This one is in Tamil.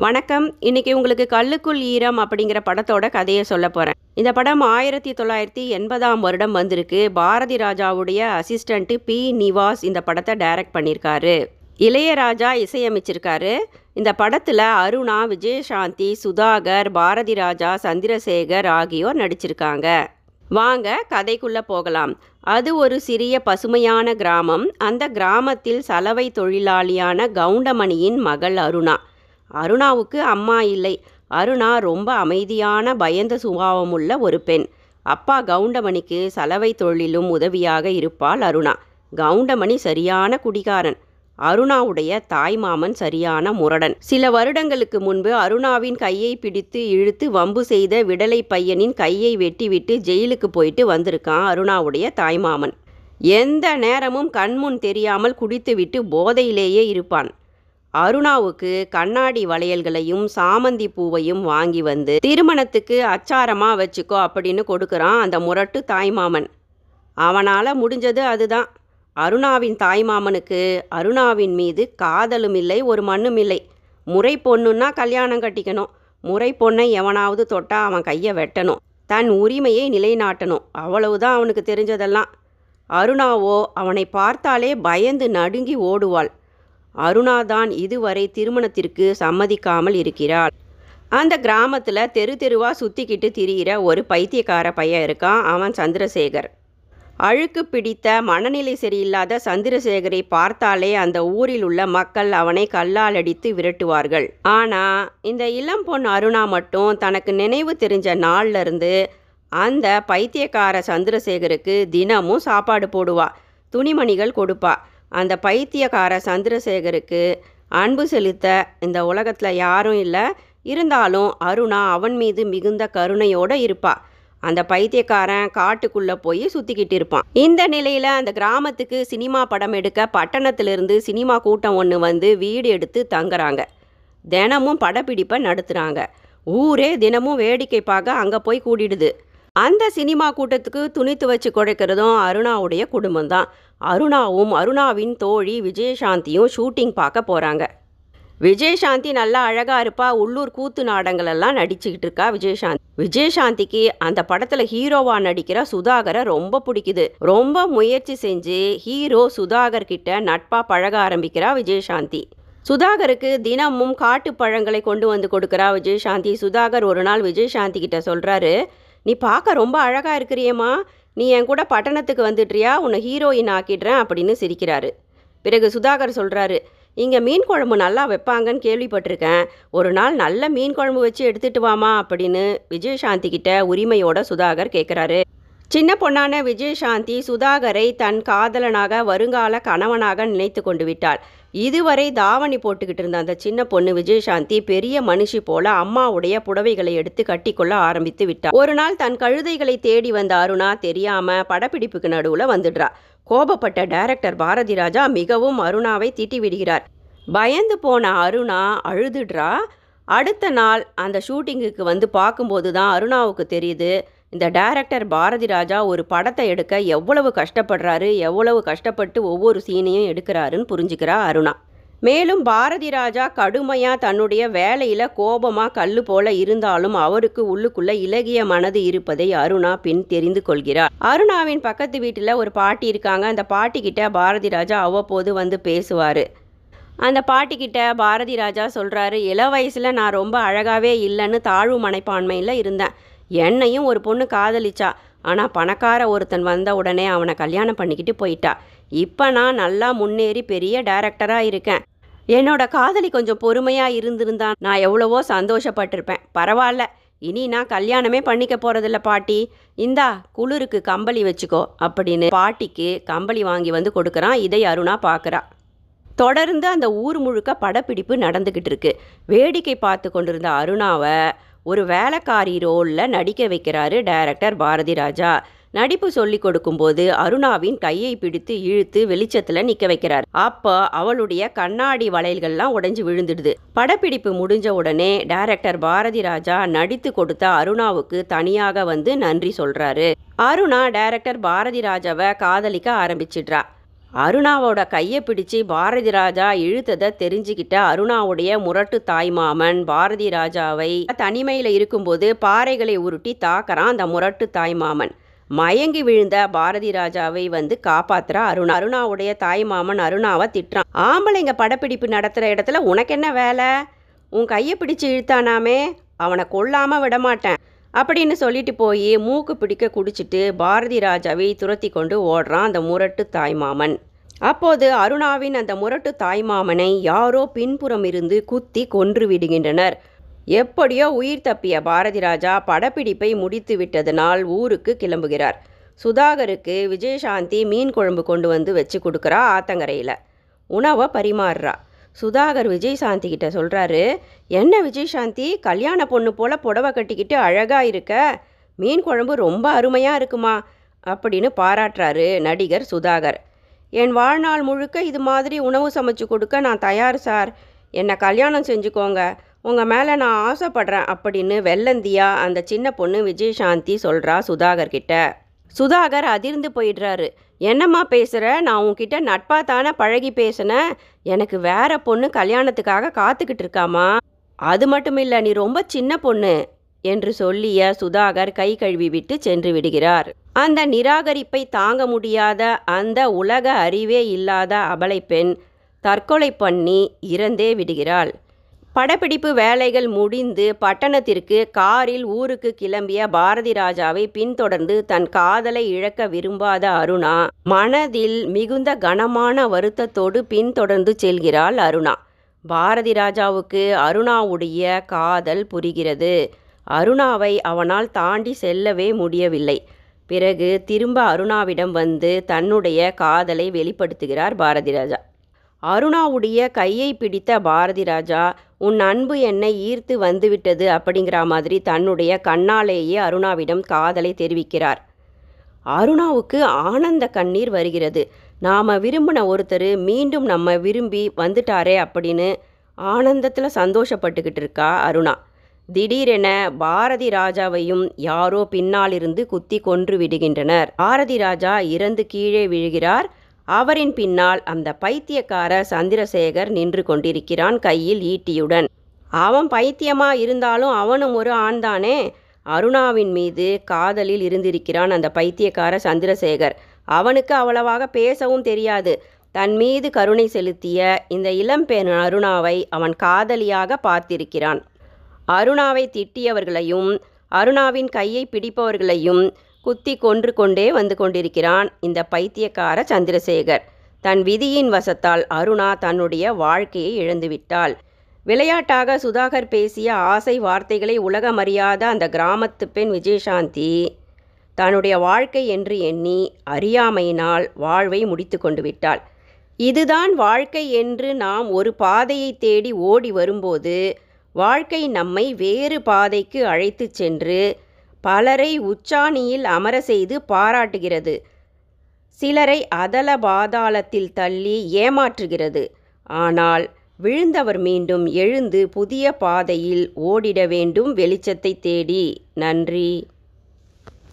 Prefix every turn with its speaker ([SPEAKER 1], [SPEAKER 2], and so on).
[SPEAKER 1] வணக்கம். இன்றைக்கி உங்களுக்கு கல்லுக்குள் ஈரம் அப்படிங்கிற படத்தோட கதையை சொல்ல போகிறேன் இந்த படம் ஆயிரத்தி தொள்ளாயிரத்தி எண்பதாம் வருடம் வந்திருக்கு. பாரதி ராஜாவுடைய அசிஸ்டண்ட்டு பி. நிவாஸ் இந்த படத்தை டைரக்ட் பண்ணியிருக்காரு. இளையராஜா இசையமைச்சிருக்காரு. இந்த படத்தில் அருணா விஜயசாந்தி சுதாகர் பாரதி ராஜா சந்திரசேகர் ஆகியோர் நடிச்சிருக்காங்க. வாங்க கதைக்குள்ளே போகலாம். அது ஒரு சிறிய பசுமையான கிராமம். அந்த கிராமத்தில் சலவை தொழிலாளியான கவுண்டமணியின் மகள் அருணா. அருணாவுக்கு அம்மா இல்லை. அருணா ரொம்ப அமைதியான பயந்த சுபாவமுள்ள ஒரு பெண். அப்பா கவுண்டமணிக்கு சலவை தொழிலும் உதவியாக இருப்பாள் அருணா. கவுண்டமணி சரியான குடிகாரன். அருணாவுடைய தாய்மாமன் சரியான முரடன். சில வருடங்களுக்கு முன்பு அருணாவின் கையை பிடித்து இழுத்து வம்பு செய்த விடலை பையனின் கையை வெட்டிவிட்டு ஜெயிலுக்கு போயிட்டு வந்திருக்கான் அருணாவுடைய தாய்மாமன் எந்த நேரமும் கண்முன் தெரியாமல் குடித்துவிட்டு போதையிலேயே இருப்பான். அருணாவுக்கு கண்ணாடி வளையல்களையும் சாமந்தி பூவையும் வாங்கி வந்து திருமணத்துக்கு அச்சாரமா வச்சுக்கோ அப்படின்னு கொடுக்குறான் அந்த முரட்டு தாய்மாமன். அவனால் முடிஞ்சது அதுதான். அருணாவின் தாய்மாமனுக்கு அருணாவின் மீது காதலும் இல்லை ஒரு மண்ணும் இல்லை. முறை பொண்ணுன்னா கல்யாணம் கட்டிக்கணும். முறை பொண்ணை எவனாவது தொட்டா அவன் கையை வெட்டணும். தன் உரிமையை நிலைநாட்டணும். அவ்வளவுதான் அவனுக்கு தெரிஞ்சதெல்லாம். அருணாவோ அவனை பார்த்தாலே பயந்து நடுங்கி ஓடுவாள். அருணாதான் இதுவரை திருமணத்திற்கு சம்மதிக்காமல் இருக்கிறாள். அந்த கிராமத்தில் தெரு தெருவாக சுற்றிக்கிட்டு திரியிற ஒரு பைத்தியக்கார பையன் இருக்கான் அவன் சந்திரசேகர். அழுக்கு பிடித்த மனநிலை சரியில்லாத சந்திரசேகரை பார்த்தாலே அந்த ஊரில் உள்ள மக்கள் அவனை கல்லால் அடித்து விரட்டுவார்கள். ஆனால் இந்த இளம் பொன் அருணா மட்டும் தனக்கு நினைவு தெரிஞ்ச நாள்லேருந்து அந்த பைத்தியக்கார சந்திரசேகருக்கு தினமும் சாப்பாடு போடுவா துணிமணிகள் கொடுப்பா. அந்த பைத்தியக்கார சந்திரசேகருக்கு அன்பு செலுத்த இந்த உலகத்தில் யாரும் இல்லை. இருந்தாலும் அருணா அவன் மீது மிகுந்த கருணையோடு இருப்பா. அந்த பைத்தியக்காரன் காட்டுக்குள்ளே போய் சுற்றிக்கிட்டு இருப்பான். இந்த நிலையில் அந்த கிராமத்துக்கு சினிமா படம் எடுக்க பட்டணத்திலிருந்து சினிமா கூட்டம் ஒன்று வந்து வீடு எடுத்து தங்குறாங்க. தினமும் படப்பிடிப்பை நடத்துகிறாங்க ஊரே தினமும் வேடிக்கை பார்க்க அங்கே போய் கூடிடுது. அந்த சினிமா கூட்டத்துக்கு துணி துவச்சு குழைக்கிறதும் அருணாவுடைய குடும்பம்தான். அருணாவும் அருணாவின் தோழி விஜயசாந்தியும் ஷூட்டிங் பார்க்க போகிறாங்க விஜயசாந்தி நல்லா அழகாக இருப்பா. உள்ளூர் கூத்து நாடங்களெல்லாம் நடிச்சுக்கிட்டு இருக்கா விஜயசாந்தி. விஜயசாந்திக்கு அந்த படத்தில் ஹீரோவாக நடிக்கிற சுதாகரை ரொம்ப பிடிக்குது. ரொம்ப முயற்சி செஞ்சு ஹீரோ சுதாகர் கிட்ட நட்பாக பழக ஆரம்பிக்கிறா விஜயசாந்தி. சுதாகருக்கு தினமும் காட்டு பழங்களை கொண்டு வந்து கொடுக்குறா விஜயசாந்தி. சுதாகர் ஒரு நாள் விஜயசாந்தி கிட்ட சொல்கிறாரு நீ பார்க்க ரொம்ப அழகாக இருக்கிறியேம்மா. நீ என் கூட பட்டணத்துக்கு வந்துட்றியா உன்னை ஹீரோயின் ஆக்கிடுறேன் அப்படின்னு சிரிக்கிறாரு. பிறகு சுதாகர் சொல்கிறாரு இங்கே மீன் குழம்பு நல்லா வைப்பாங்கன்னு கேள்விப்பட்டிருக்கேன். ஒரு நாள் நல்ல மீன் குழம்பு வச்சு எடுத்துட்டு வாமா அப்படின்னு விஜயசாந்தி கிட்ட உரிமையோட சுதாகர் கேட்குறாரு சின்ன பொண்ணான விஜயசாந்தி சுதாகரை தன் காதலனாக வருங்கால கணவனாக நினைத்து கொண்டு விட்டாள். இதுவரை தாவணி போட்டுக்கிட்டு இருந்த அந்த சின்ன பொண்ணு விஜயசாந்தி பெரிய மனுஷி போல அம்மாவுடைய புடவைகளை எடுத்து கட்டிக்கொள்ள ஆரம்பித்து விட்டார். ஒரு நாள் தன் கழுதைகளை தேடி வந்த அருணா தெரியாம படப்பிடிப்புக்கு நடுவுல வந்துடுறா. கோபப்பட்ட டைரக்டர் பாரதி ராஜா மிகவும் அருணாவை திட்டி விடுகிறார். பயந்து போன அருணா அழுதுடுறா. அடுத்த நாள் அந்த ஷூட்டிங்குக்கு வந்து பார்க்கும்போது தான் அருணாவுக்கு தெரியுது இந்த டைரக்டர் பாரதி ராஜா ஒரு படத்தை எடுக்க எவ்வளவு கஷ்டப்படுறாரு எவ்வளவு கஷ்டப்பட்டு ஒவ்வொரு சீனையும் எடுக்கிறாருன்னு புரிஞ்சுக்கிறா அருணா. மேலும் பாரதி ராஜா கடுமையாக தன்னுடைய வேலையில் கோபமாக கல் போல இருந்தாலும் அவருக்கு உள்ளுக்குள்ள இலகிய மனது இருப்பதை அருணா பின் தெரிந்து கொள்கிறார். அருணாவின் பக்கத்து வீட்டில் ஒரு பாட்டி இருக்காங்க. அந்த பாட்டி கிட்ட பாரதி ராஜா அவ்வப்போது வந்து பேசுவார். அந்த பாட்டிக்கிட்ட பாரதி ராஜா சொல்கிறாரு இள வயசில் நான் ரொம்ப அழகாகவே இல்லைன்னு தாழ்வு மனைப்பான்மையில் இருந்தேன். என்னையும் ஒரு பொண்ணு காதலிச்சா. ஆனால் பணக்கார ஒருத்தன் வந்த உடனே அவனை கல்யாணம் பண்ணிக்கிட்டு போயிட்டா. இப்போ நான் நல்லா முன்னேறி பெரிய டைரக்டராக இருக்கேன். என்னோட காதலி கொஞ்சம் பொறுமையாக இருந்திருந்தா நான் எவ்வளவோ சந்தோஷப்பட்டிருப்பேன். பரவாயில்ல. இனி நான் கல்யாணமே பண்ணிக்க போகிறதில்ல பாட்டி. இந்தா குளிருக்கு கம்பளி வச்சுக்கோ அப்படின்னு பாட்டிக்கு கம்பளி வாங்கி வந்து கொடுக்குறான் இதை அருணா பார்க்குறா தொடர்ந்து அந்த ஊர் முழுக்க படப்பிடிப்பு நடந்துக்கிட்டு இருக்கு. வேடிக்கை பார்த்து கொண்டிருந்த அருணாவை ஒரு வேலைக்காரி ரோலில் நடிக்க வைக்கிறாரு டைரக்டர் பாரதி ராஜா. நடிப்பு சொல்லி கொடுக்கும்போது அருணாவின் கையை பிடித்து இழுத்து வெளிச்சத்தில் நிற்க வைக்கிறார். அப்போ அவளுடைய கண்ணாடி வளையல்கள்லாம் உடைஞ்சு விழுந்துடுது. படப்பிடிப்பு முடிஞ்ச உடனே டைரக்டர் பாரதி ராஜா நடித்து கொடுத்த அருணாவுக்கு தனியாக வந்து நன்றி சொல்றாரு. அருணா டைரக்டர் பாரதி ராஜாவை காதலிக்க ஆரம்பிச்சிடுறா. அருணாவோட கையை பிடிச்சு பாரதி ராஜா இழுத்ததை தெரிஞ்சுக்கிட்ட அருணாவுடைய முரட்டு தாய்மாமன் பாரதி ராஜாவை தனிமையில் இருக்கும்போது பாறைகளை உருட்டி தாக்கறான் அந்த முரட்டு தாய்மாமன் மயங்கி விழுந்த பாரதி ராஜாவை வந்து காப்பாத்துற அருணா. அருணாவுடைய தாய்மாமன் அருணாவை திட்டுறான். ஆம்பளைங்க படப்பிடிப்பு நடத்துகிற இடத்துல உனக்கு என்ன வேலை? உன் கையை பிடிச்சு இழுத்தானாமே. அவனை கொல்லாமல் விடமாட்டேன். அப்படின்னு சொல்லிட்டு போய் மூக்கு பிடிக்க குடிச்சிட்டு பாரதி ராஜாவை துரத்தி கொண்டு ஓடுறான் அந்த முரட்டு தாய்மாமன் அப்போது அருணாவின் அந்த முரட்டு தாய்மாமனை யாரோ பின்புறம் இருந்து குத்தி கொன்று விடுகின்றனர். எப்படியோ உயிர் தப்பிய பாரதி ராஜா படப்பிடிப்பை முடித்து விட்டதனால் ஊருக்கு கிளம்புகிறார். சுதாகருக்கு விஜயசாந்தி மீன் குழம்பு கொண்டு வந்து வச்சு கொடுக்குறா ஆத்தங்கரையில். உணவை பரிமாறுறா. சுதாகர் விஜயசாந்தி கிட்ட சொல்கிறாரு என்ன விஜயசாந்தி கல்யாண பொண்ணு போல் புடவை கட்டிக்கிட்டு அழகாக இருக்க? மீன் குழம்பு ரொம்ப அருமையாக இருக்குமா? அப்படின்னு பாராட்டுறாரு நடிகர் சுதாகர். என் வாழ்நாள் முழுக்க இது மாதிரி உணவு சமைச்சு கொடுக்க நான் தயார் சார். என்னை கல்யாணம் செஞ்சுக்கோங்க. உங்கள் மேலே நான் ஆசைப்படுறேன் அப்படின்னு வெள்ளந்தியா அந்த சின்ன பொண்ணு விஜயசாந்தி சொல்கிறா சுதாகர் கிட்ட. சுதாகர் அதிர்ந்து போயிடுறாரு. என்னம்மா பேசுகிற நான் உன்கிட்ட நட்பாக தானே பழகி பேசினேன். எனக்கு வேற பொண்ணு கல்யாணத்துக்காக காத்துக்கிட்டு இருக்காமா அது மட்டும் இல்லை நீ ரொம்ப சின்ன பொண்ணு என்று சொல்லிய சுதாகர் கை கழுவி விட்டு சென்று விடுகிறார். அந்த நிராகரிப்பை தாங்க முடியாத அந்த உலக அறிவே இல்லாத அபலை பெண் தற்கொலை பண்ணி இறந்தே விடுகிறாள். படப்பிடிப்பு வேலைகள் முடிந்து பட்டணத்திற்கு காரில் ஊருக்கு கிளம்பிய பாரதி ராஜாவை பின்தொடர்ந்து தன் காதலை இழக்க விரும்பாத அருணா மனதில் மிகுந்த கனமான வருத்தத்தோடு பின்தொடர்ந்து செல்கிறாள் அருணா. பாரதி ராஜாவுக்கு அருணாவுடைய காதல் புரிகிறது. அருணாவை அவனால் தாண்டி செல்லவே முடியவில்லை. பிறகு திரும்ப அருணாவிடம் வந்து தன்னுடைய காதலை வெளிப்படுத்துகிறார் பாரதி ராஜா. அருணாவுடைய கையை பிடித்த பாரதி ராஜா உன் அன்பு என்னை ஈர்த்து வந்துவிட்டது அப்படிங்கிற மாதிரி தன்னுடைய கண்ணாலேயே அருணாவிடம் காதலை தெரிவிக்கிறார். அருணாவுக்கு ஆனந்த கண்ணீர் வருகிறது. நாம் விரும்பின ஒருத்தர் மீண்டும் நம்ம விரும்பி வந்துட்டாரே அப்படின்னு ஆனந்தத்தில் சந்தோஷப்பட்டுக்கிட்டு இருக்கா அருணா. திடீரென பாரதி ராஜாவையும் யாரோ பின்னாலிருந்து குத்தி கொன்று விடுகின்றனர். பாரதி ராஜா இறந்து கீழே விழுகிறார். அவரின் பின்னால் அந்த பைத்தியக்கார சந்திரசேகர் நின்று கொண்டிருக்கிறான் கையில் ஈட்டியுடன். அவன் பைத்தியமா இருந்தாலும் அவனும் ஒரு ஆண்தானே? அருணாவின் மீது காதலில் இருந்திருக்கிறான் அந்த பைத்தியக்கார சந்திரசேகர். அவனுக்கு அவ்வளவாக பேசவும் தெரியாது. தன் மீது கருணை செலுத்திய இந்த இளம்பெண் அருணாவை அவன் காதலியாக பார்த்திருக்கிறான். அருணாவை திட்டியவர்களையும் அருணாவின் கையை பிடிப்பவர்களையும் குத்தி கொன்று கொண்டே வந்து கொண்டிருக்கிறான் இந்த பைத்தியக்கார சந்திரசேகர். தன் விதியின் வசத்தால் அருணா தன்னுடைய வாழ்க்கையை இழந்துவிட்டாள். விளையாட்டாக சுதாகர் பேசிய ஆசை வார்த்தைகளை உலகமறியாத அந்த கிராமத்து பெண் விஜயசாந்தி தன்னுடைய வாழ்க்கை என்று எண்ணி அறியாமையினால் வாழ்வை முடித்து கொண்டு விட்டாள். இதுதான் வாழ்க்கை என்று நாம் ஒரு பாதையை தேடி ஓடி வரும்போது வாழ்க்கை நம்மை வேறு பாதைக்கு அழைத்துச் சென்று பலரை உச்சாணியில் அமர செய்து பாராட்டுகிறது. சிலரை அதல பாதாளத்தில் தள்ளி ஏமாற்றுகிறது. ஆனால் விழுந்தவர் மீண்டும் எழுந்து புதிய பாதையில் ஓடிட வேண்டும் வெளிச்சத்தை தேடி. நன்றி.